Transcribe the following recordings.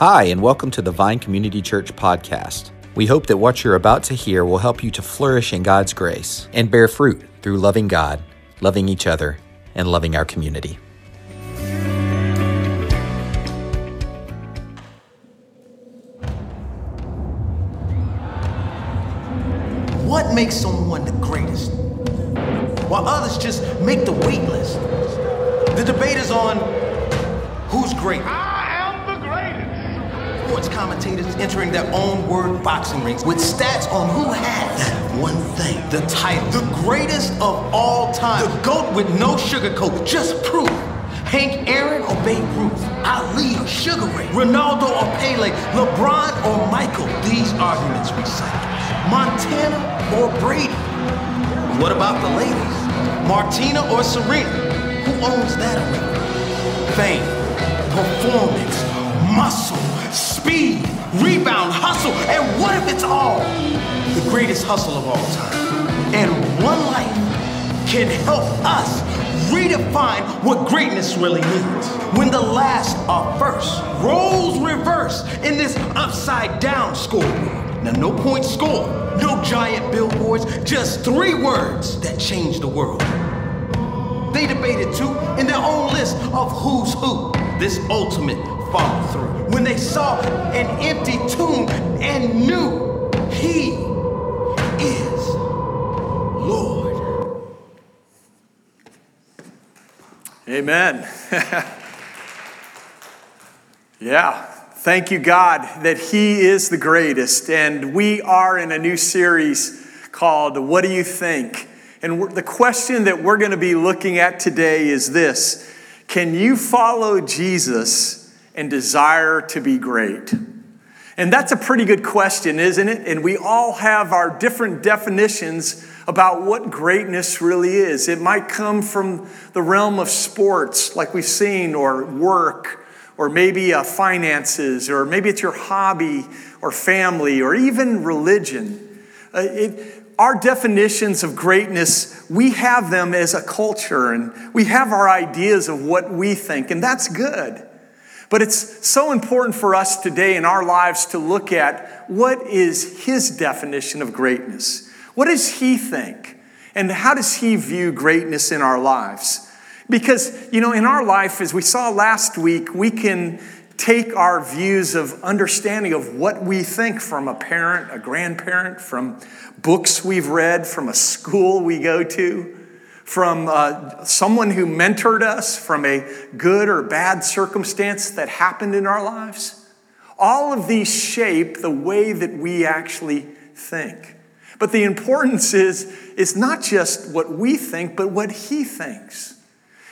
Hi, and welcome to the Vine Community Church podcast. We hope that what you're about to hear will help you to flourish in God's grace and bear fruit through loving God, loving each other, and loving our community. What makes someone the greatest? While others just make the wait list. The debate is on who's great. I am the greatest. Sports commentators entering their own word boxing rings with stats on who has that one thing, the title, the greatest of all time, the GOAT with no sugarcoat, just proof. Hank Aaron or Babe Ruth, Ali or Sugar Ray, Ronaldo or Pele, LeBron or Michael. These arguments recycle. Montana or Brady. What about the ladies? Martina or Serena? Who owns that arena? Fame, performance, muscle, speed, rebound, hustle, and what if it's all the greatest hustle of all time? And one life can help us redefine what greatness really means. When the last are first, roles reverse in this upside down scoreboard. Now, no point score, no giant billboards, just three words that changed the world. They debated too in their own list of who's who. This ultimate follow through. When they saw an empty tomb and knew he is Lord. Amen. yeah. Thank you, God, that He is the greatest. And we are in a new series called What Do You Think? And the question that we're going to be looking at today is this Can you follow Jesus and desire to be great? And that's a pretty good question, isn't it? And we all have our different definitions about what greatness really is. It might come from the realm of sports, like we've seen, or work, or maybe uh, finances, or maybe it's your hobby, or family, or even religion. Uh, it, our definitions of greatness, we have them as a culture, and we have our ideas of what we think, and that's good. But it's so important for us today in our lives to look at what is his definition of greatness. What does he think? And how does he view greatness in our lives? Because, you know, in our life, as we saw last week, we can take our views of understanding of what we think from a parent, a grandparent, from books we've read, from a school we go to, from uh, someone who mentored us, from a good or bad circumstance that happened in our lives. All of these shape the way that we actually think. But the importance is, is not just what we think, but what he thinks.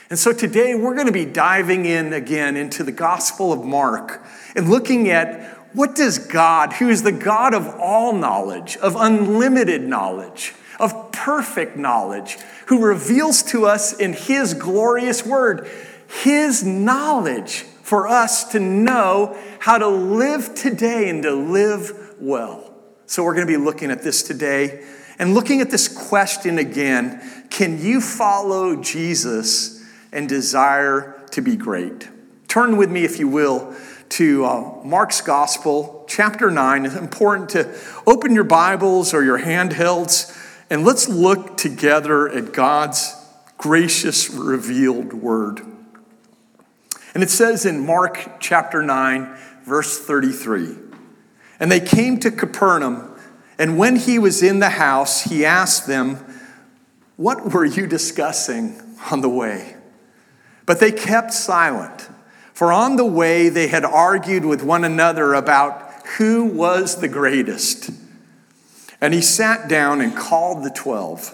And so today we're going to be diving in again into the Gospel of Mark and looking at what does God, who is the God of all knowledge, of unlimited knowledge, of perfect knowledge, who reveals to us in his glorious word his knowledge for us to know how to live today and to live well. So we're going to be looking at this today and looking at this question again can you follow Jesus and desire to be great? Turn with me, if you will, to uh, Mark's Gospel, chapter 9. It's important to open your Bibles or your handhelds and let's look together at God's gracious revealed word. And it says in Mark chapter 9, verse 33 And they came to Capernaum, and when he was in the house, he asked them, What were you discussing on the way? But they kept silent, for on the way they had argued with one another about who was the greatest. And he sat down and called the twelve.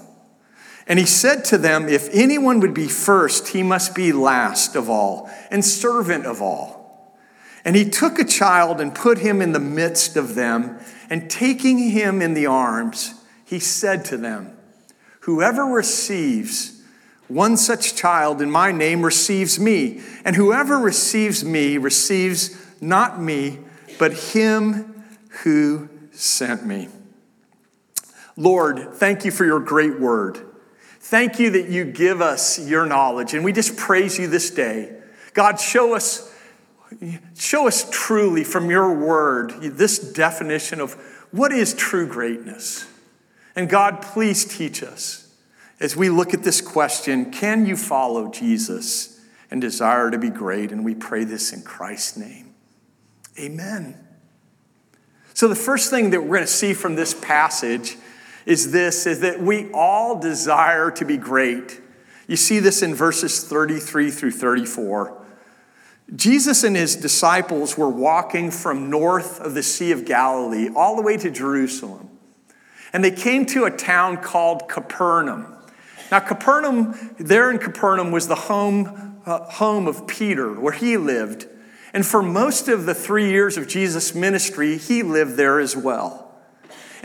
And he said to them, If anyone would be first, he must be last of all and servant of all. And he took a child and put him in the midst of them, and taking him in the arms, he said to them, Whoever receives one such child in my name receives me, and whoever receives me receives not me, but him who sent me. Lord, thank you for your great word. Thank you that you give us your knowledge, and we just praise you this day. God, show us show us truly from your word this definition of what is true greatness. And God, please teach us as we look at this question can you follow Jesus and desire to be great? And we pray this in Christ's name. Amen. So, the first thing that we're going to see from this passage is this is that we all desire to be great. You see this in verses 33 through 34. Jesus and his disciples were walking from north of the Sea of Galilee all the way to Jerusalem. And they came to a town called Capernaum. Now, Capernaum, there in Capernaum, was the home, uh, home of Peter, where he lived. And for most of the three years of Jesus' ministry, he lived there as well.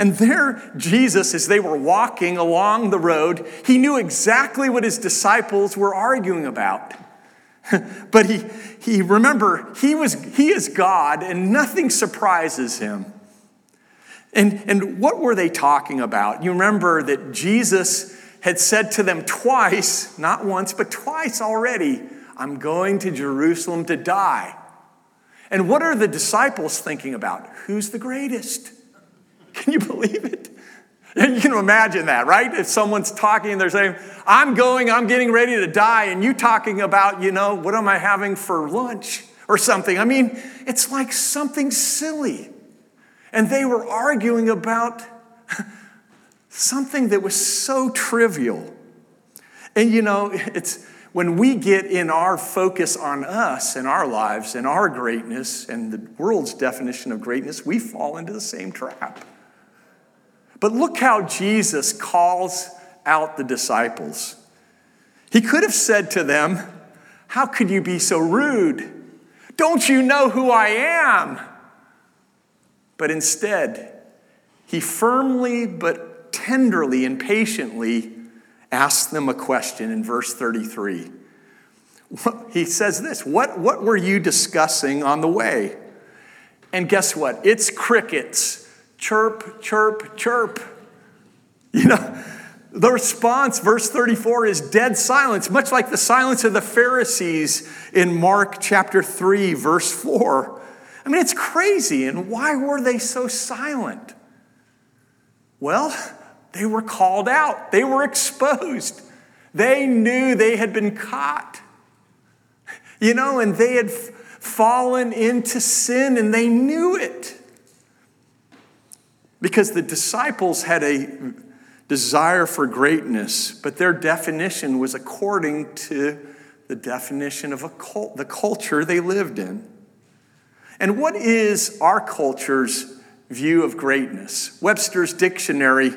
And there, Jesus, as they were walking along the road, he knew exactly what his disciples were arguing about. but he, he remember, he, was, he is God and nothing surprises him. And, and what were they talking about? You remember that Jesus had said to them twice, not once, but twice already, I'm going to Jerusalem to die. And what are the disciples thinking about? Who's the greatest? Can you believe it? You can imagine that, right? If someone's talking and they're saying, I'm going, I'm getting ready to die, and you talking about, you know, what am I having for lunch or something. I mean, it's like something silly. And they were arguing about something that was so trivial. And you know, it's when we get in our focus on us and our lives and our greatness and the world's definition of greatness, we fall into the same trap. But look how Jesus calls out the disciples. He could have said to them, How could you be so rude? Don't you know who I am? But instead, he firmly but tenderly and patiently asks them a question in verse 33. He says this What, what were you discussing on the way? And guess what? It's crickets chirp, chirp, chirp. You know, the response, verse 34, is dead silence, much like the silence of the Pharisees in Mark chapter 3, verse 4. I mean, it's crazy. And why were they so silent? Well, they were called out, they were exposed. They knew they had been caught. You know, and they had fallen into sin and they knew it. Because the disciples had a desire for greatness, but their definition was according to the definition of a cult, the culture they lived in. And what is our culture's view of greatness? Webster's dictionary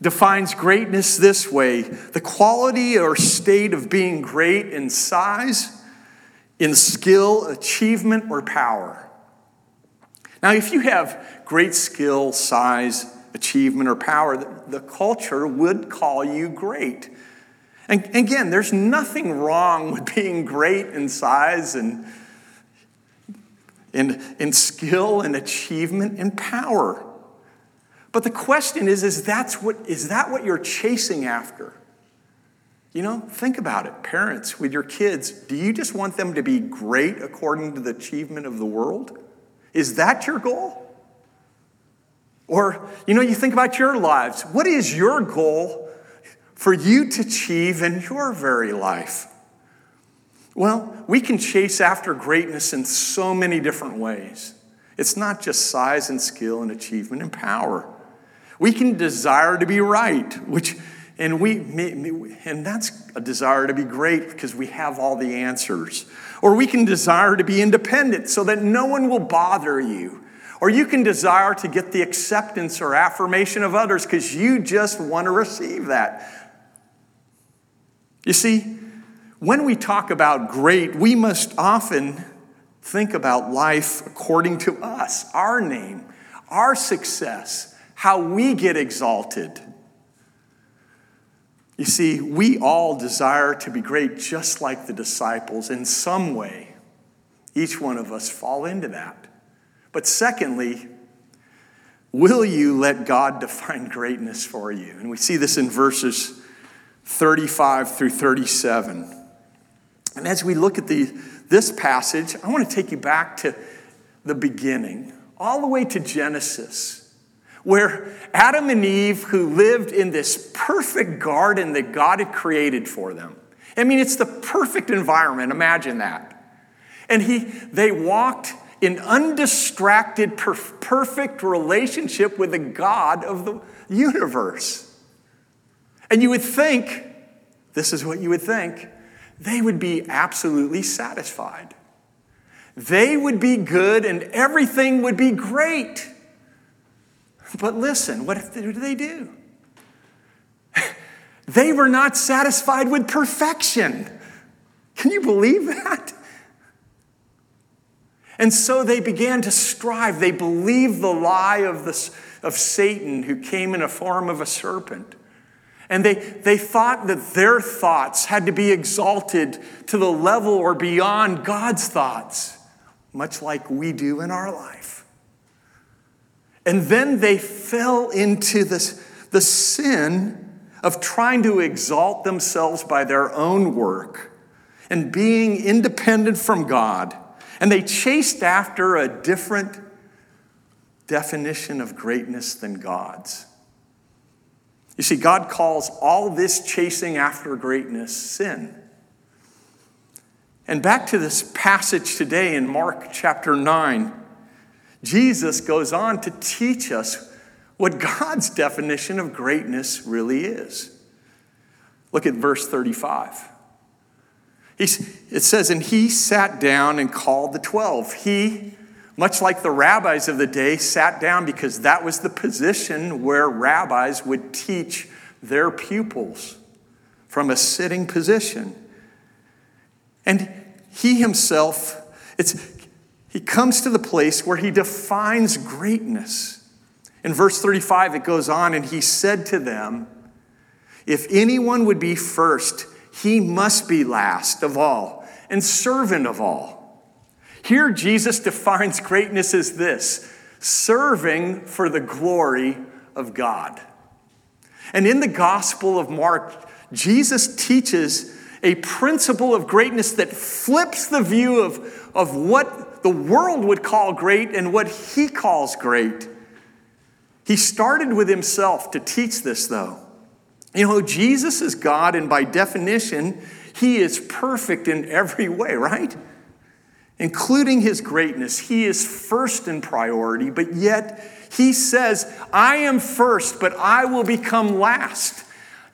defines greatness this way the quality or state of being great in size, in skill, achievement, or power. Now, if you have great skill, size, achievement, or power, the culture would call you great. And again, there's nothing wrong with being great in size and in, in skill and achievement and power. But the question is, is, that's what, is that what you're chasing after? You know, think about it. Parents, with your kids, do you just want them to be great according to the achievement of the world? Is that your goal? Or, you know, you think about your lives. What is your goal for you to achieve in your very life? Well, we can chase after greatness in so many different ways. It's not just size and skill and achievement and power. We can desire to be right, which and we and that's a desire to be great because we have all the answers. Or we can desire to be independent so that no one will bother you. Or you can desire to get the acceptance or affirmation of others because you just want to receive that. You see, when we talk about great, we must often think about life according to us, our name, our success, how we get exalted. You see, we all desire to be great just like the disciples in some way. Each one of us fall into that. But secondly, will you let God define greatness for you? And we see this in verses 35 through 37. And as we look at the, this passage, I want to take you back to the beginning, all the way to Genesis, where Adam and Eve, who lived in this perfect garden that God had created for them. I mean, it's the perfect environment, imagine that. And he, they walked in undistracted, perfect relationship with the God of the universe. And you would think, this is what you would think, they would be absolutely satisfied. They would be good and everything would be great. But listen, what did they do? They were not satisfied with perfection. Can you believe that? And so they began to strive. They believed the lie of, the, of Satan, who came in a form of a serpent. And they, they thought that their thoughts had to be exalted to the level or beyond God's thoughts, much like we do in our life. And then they fell into this, the sin of trying to exalt themselves by their own work and being independent from God and they chased after a different definition of greatness than God's. You see, God calls all this chasing after greatness sin. And back to this passage today in Mark chapter 9, Jesus goes on to teach us what God's definition of greatness really is. Look at verse 35. He's, it says, and he sat down and called the 12. He, much like the rabbis of the day, sat down because that was the position where rabbis would teach their pupils from a sitting position. And he himself, it's, he comes to the place where he defines greatness. In verse 35, it goes on, and he said to them, If anyone would be first, he must be last of all and servant of all. Here, Jesus defines greatness as this serving for the glory of God. And in the Gospel of Mark, Jesus teaches a principle of greatness that flips the view of, of what the world would call great and what he calls great. He started with himself to teach this, though. You know, Jesus is God, and by definition, he is perfect in every way, right? Including his greatness. He is first in priority, but yet he says, I am first, but I will become last.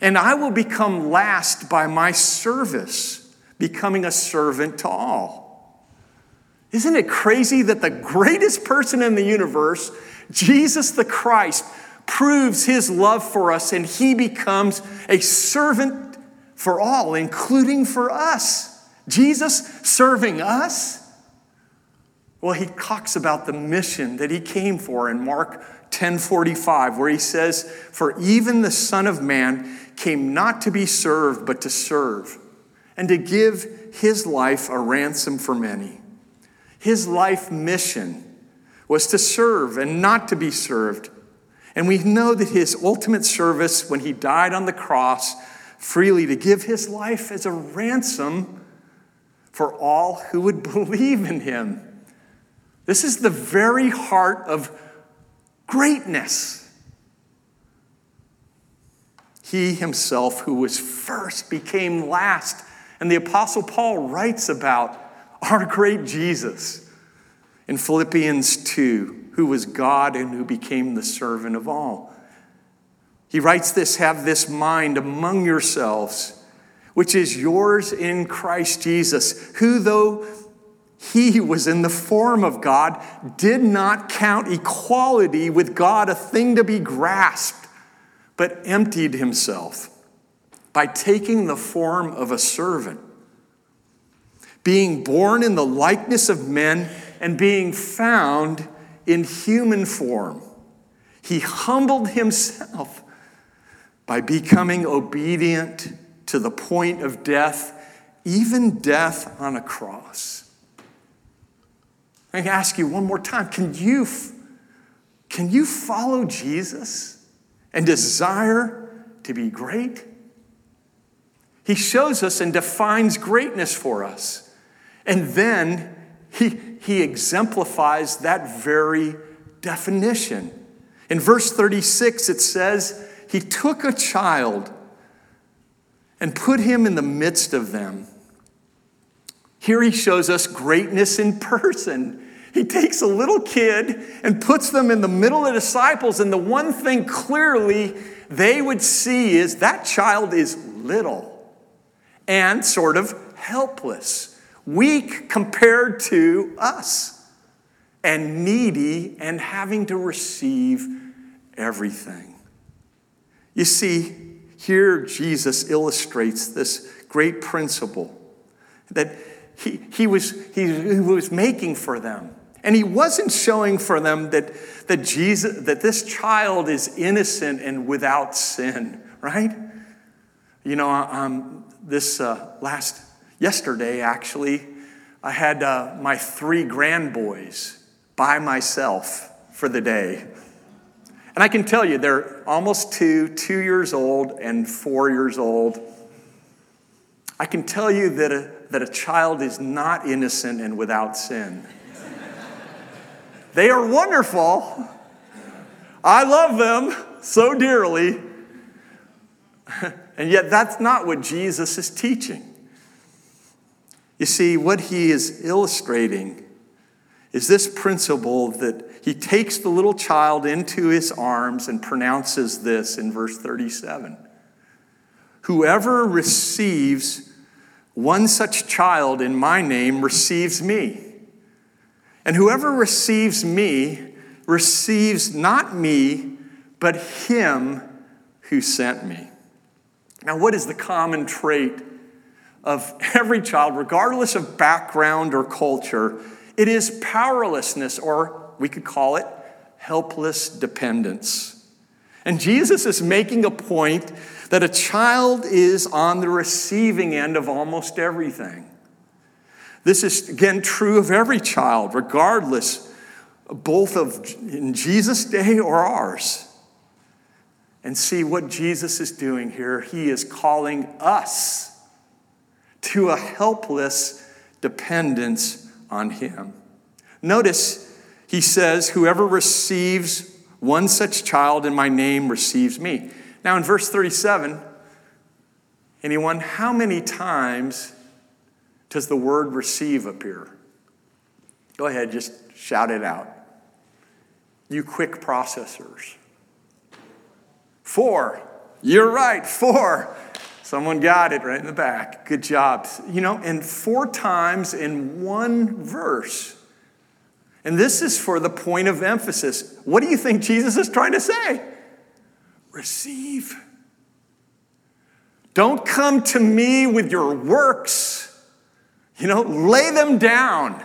And I will become last by my service, becoming a servant to all. Isn't it crazy that the greatest person in the universe, Jesus the Christ, proves his love for us and he becomes a servant for all, including for us. Jesus serving us. Well, he talks about the mission that he came for in Mark 10:45 where he says, "For even the Son of man came not to be served but to serve and to give his life a ransom for many." His life mission was to serve and not to be served and we know that his ultimate service when he died on the cross freely to give his life as a ransom for all who would believe in him. This is the very heart of greatness. He himself, who was first, became last. And the Apostle Paul writes about our great Jesus in Philippians 2 who was God and who became the servant of all. He writes this Have this mind among yourselves, which is yours in Christ Jesus, who, though he was in the form of God, did not count equality with God a thing to be grasped, but emptied himself by taking the form of a servant. Being born in the likeness of men and being found in human form, he humbled himself by becoming obedient to the point of death, even death on a cross. I can ask you one more time can you, can you follow Jesus and desire to be great? He shows us and defines greatness for us. And then he, he exemplifies that very definition. In verse 36, it says, He took a child and put him in the midst of them. Here he shows us greatness in person. He takes a little kid and puts them in the middle of the disciples, and the one thing clearly they would see is that child is little and sort of helpless, weak compared to us, and needy and having to receive everything. You see, here Jesus illustrates this great principle that he, he, was, he, he was making for them. And he wasn't showing for them that, that, Jesus, that this child is innocent and without sin, right? You know, um, this uh, last, yesterday actually, I had uh, my three grandboys by myself for the day. And I can tell you, they're almost two, two years old, and four years old. I can tell you that a, that a child is not innocent and without sin. they are wonderful. I love them so dearly. and yet, that's not what Jesus is teaching. You see, what he is illustrating is this principle that he takes the little child into his arms and pronounces this in verse 37 Whoever receives one such child in my name receives me. And whoever receives me receives not me, but him who sent me. Now, what is the common trait of every child, regardless of background or culture? It is powerlessness, or we could call it helpless dependence. And Jesus is making a point that a child is on the receiving end of almost everything. This is, again, true of every child, regardless both of in Jesus' day or ours. And see what Jesus is doing here. He is calling us to a helpless dependence on Him. Notice he says, Whoever receives one such child in my name receives me. Now, in verse 37, anyone, how many times does the word receive appear? Go ahead, just shout it out. You quick processors. Four. You're right, four. Someone got it right in the back. Good job. You know, and four times in one verse. And this is for the point of emphasis. What do you think Jesus is trying to say? Receive. Don't come to me with your works. You know, lay them down.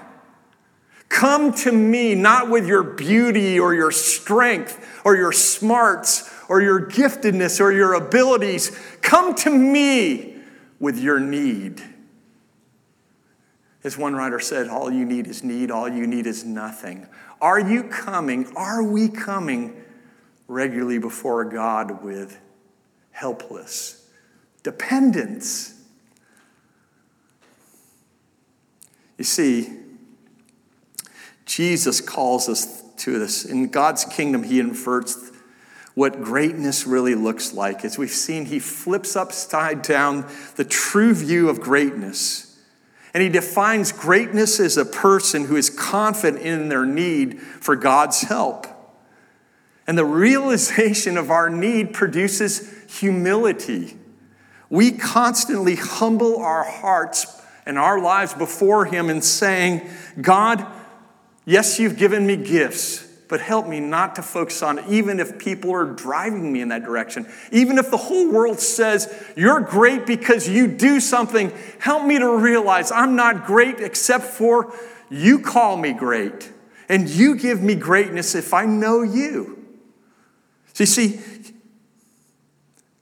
Come to me not with your beauty or your strength or your smarts or your giftedness or your abilities. Come to me with your need. As one writer said, all you need is need, all you need is nothing. Are you coming, are we coming regularly before God with helpless dependence? You see, Jesus calls us to this. In God's kingdom, He inverts what greatness really looks like. As we've seen, He flips upside down the true view of greatness and he defines greatness as a person who is confident in their need for God's help. And the realization of our need produces humility. We constantly humble our hearts and our lives before Him and saying, God, yes, you've given me gifts but help me not to focus on it, even if people are driving me in that direction. Even if the whole world says, You're great because you do something, help me to realize I'm not great except for you call me great. And you give me greatness if I know you. So you see,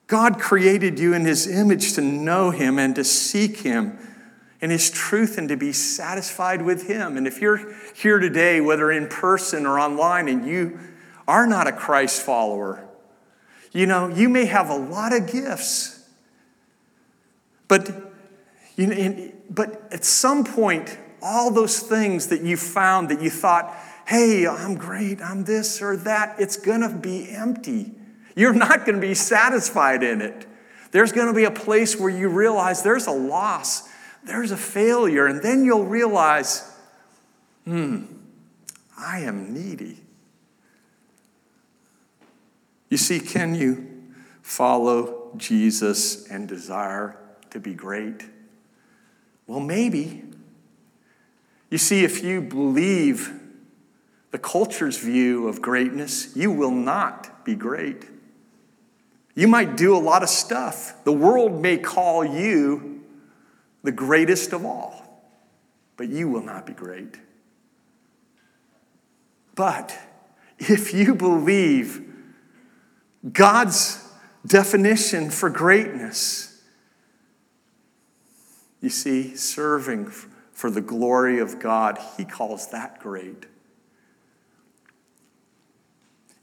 God created you in His image to know Him and to seek Him in His truth and to be satisfied with Him. And if you're here today, whether in person or online, and you are not a Christ follower, you know, you may have a lot of gifts. But, you know, but at some point, all those things that you found that you thought, hey, I'm great, I'm this or that, it's to be empty. You're not to be satisfied in it. There's to be a place where you realize there's a loss, there's a failure, and then you'll realize, hmm, I am needy. You see, can you follow Jesus and desire to be great? Well, maybe. You see, if you believe the culture's view of greatness, you will not be great. You might do a lot of stuff. The world may call you the greatest of all, but you will not be great. But if you believe God's definition for greatness, you see, serving for the glory of God, He calls that great.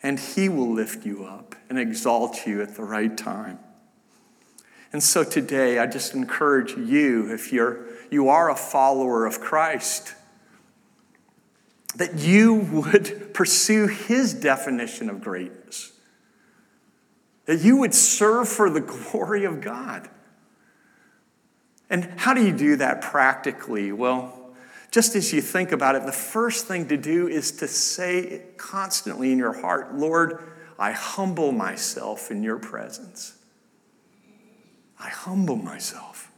And He will lift you up and exalt you at the right time. And so today, I just encourage you, if you're, you are a follower of Christ, that you would pursue his definition of greatness, that you would serve for the glory of God. And how do you do that practically? Well, just as you think about it, the first thing to do is to say constantly in your heart, Lord, I humble myself in your presence. I humble myself.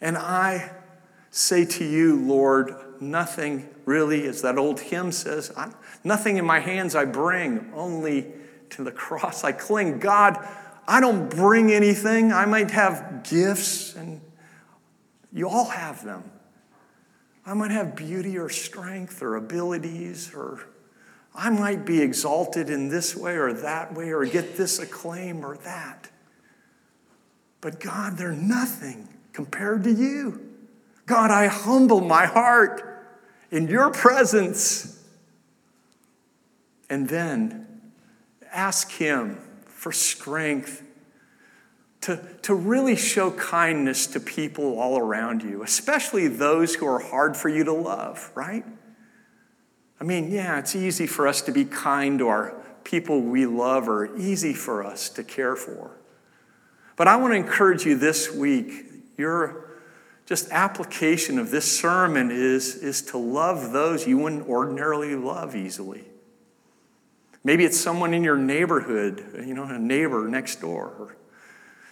And I say to you, Lord, nothing really, as that old hymn says, nothing in my hands I bring, only to the cross I cling. God, I don't bring anything. I might have gifts, and you all have them. I might have beauty or strength or abilities, or I might be exalted in this way or that way, or get this acclaim or that. But God, they're nothing compared to you. God, I humble my heart in your presence. And then ask Him for strength to, to really show kindness to people all around you, especially those who are hard for you to love, right? I mean, yeah, it's easy for us to be kind to our people we love, or easy for us to care for. But I want to encourage you this week, you're just application of this sermon is, is to love those you wouldn't ordinarily love easily. Maybe it's someone in your neighborhood, you know, a neighbor next door.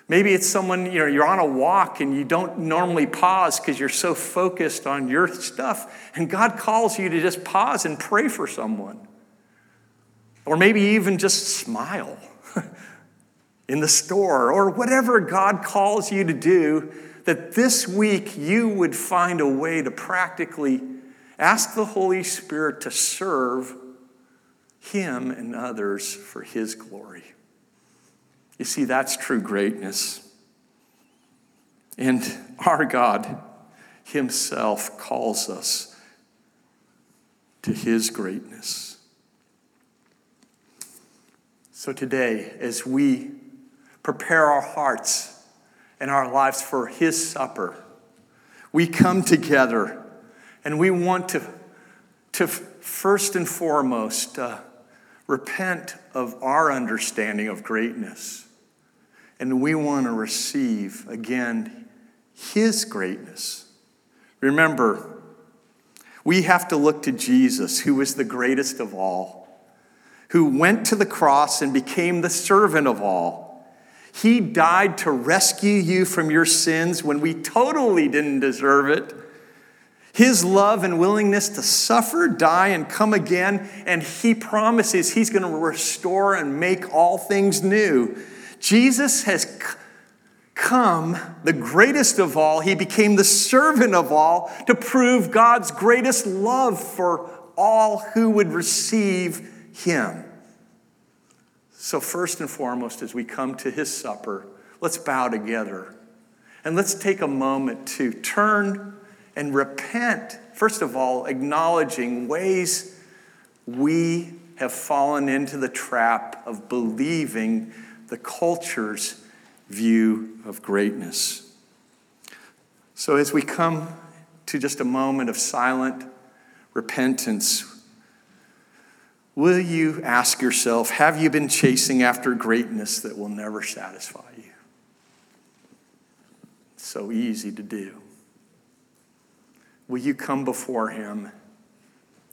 Maybe it's someone, you know, you're on a walk and you don't normally pause because you're so focused on your stuff. And God calls you to just pause and pray for someone. Or maybe even just smile in the store or whatever God calls you to do that this week you would find a way to practically ask the Holy Spirit to serve Him and others for His glory. You see, that's true greatness. And our God Himself calls us to His greatness. So today, as we prepare our hearts, and our lives for His supper. We come together and we want to, to first and foremost uh, repent of our understanding of greatness. And we want to receive again His greatness. Remember, we have to look to Jesus, who was the greatest of all, who went to the cross and became the servant of all he died to rescue you from your sins when we totally didn't deserve it. His love and willingness to suffer, die, and come again, and He promises He's going to restore and make all things new. Jesus has come, the greatest of all. He became the servant of all to prove God's greatest love for all who would receive Him. So, first and foremost, as we come to his supper, let's bow together and let's take a moment to turn and repent. First of all, acknowledging ways we have fallen into the trap of believing the culture's view of greatness. So, as we come to just a moment of silent repentance, will you ask yourself have you been chasing after greatness that will never satisfy you? It's so easy to do. Will you come before Him?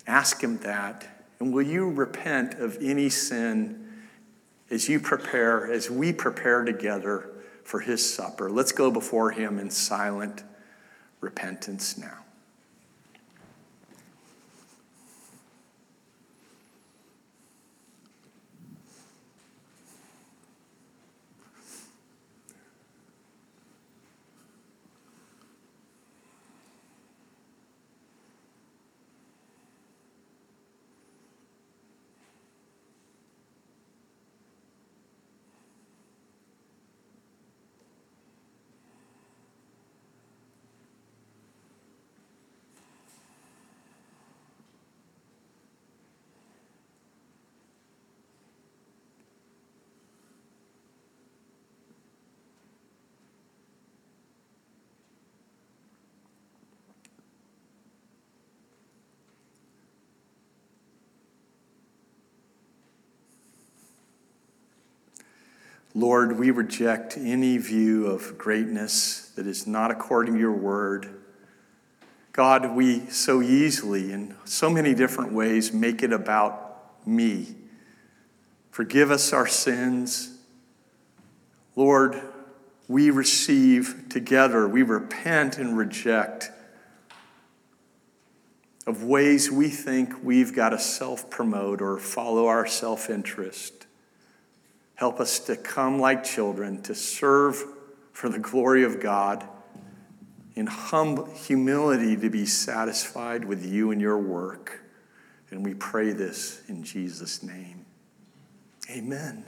Ask Him that. And will you repent of any sin as you prepare, as we prepare together for His supper? Let's go before Him in silent repentance now. Lord, we reject any view of greatness that is not according to your word. God, we so easily, in so many different ways, make it about me. Forgive us our sins. Lord, we receive together, we repent and reject of ways we think we've got to self promote or follow our self interest. Help us to come like children, to serve for the glory of God, in humble humility to be satisfied with you and your work. And we pray this in Jesus' name. Amen.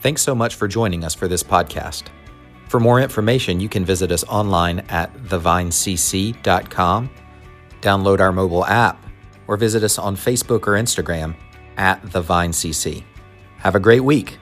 Thanks so much for joining us for this podcast. For more information, you can visit us online at thevinecc.com, download our mobile app, or visit us on Facebook or Instagram at The Vine CC. Have a great week.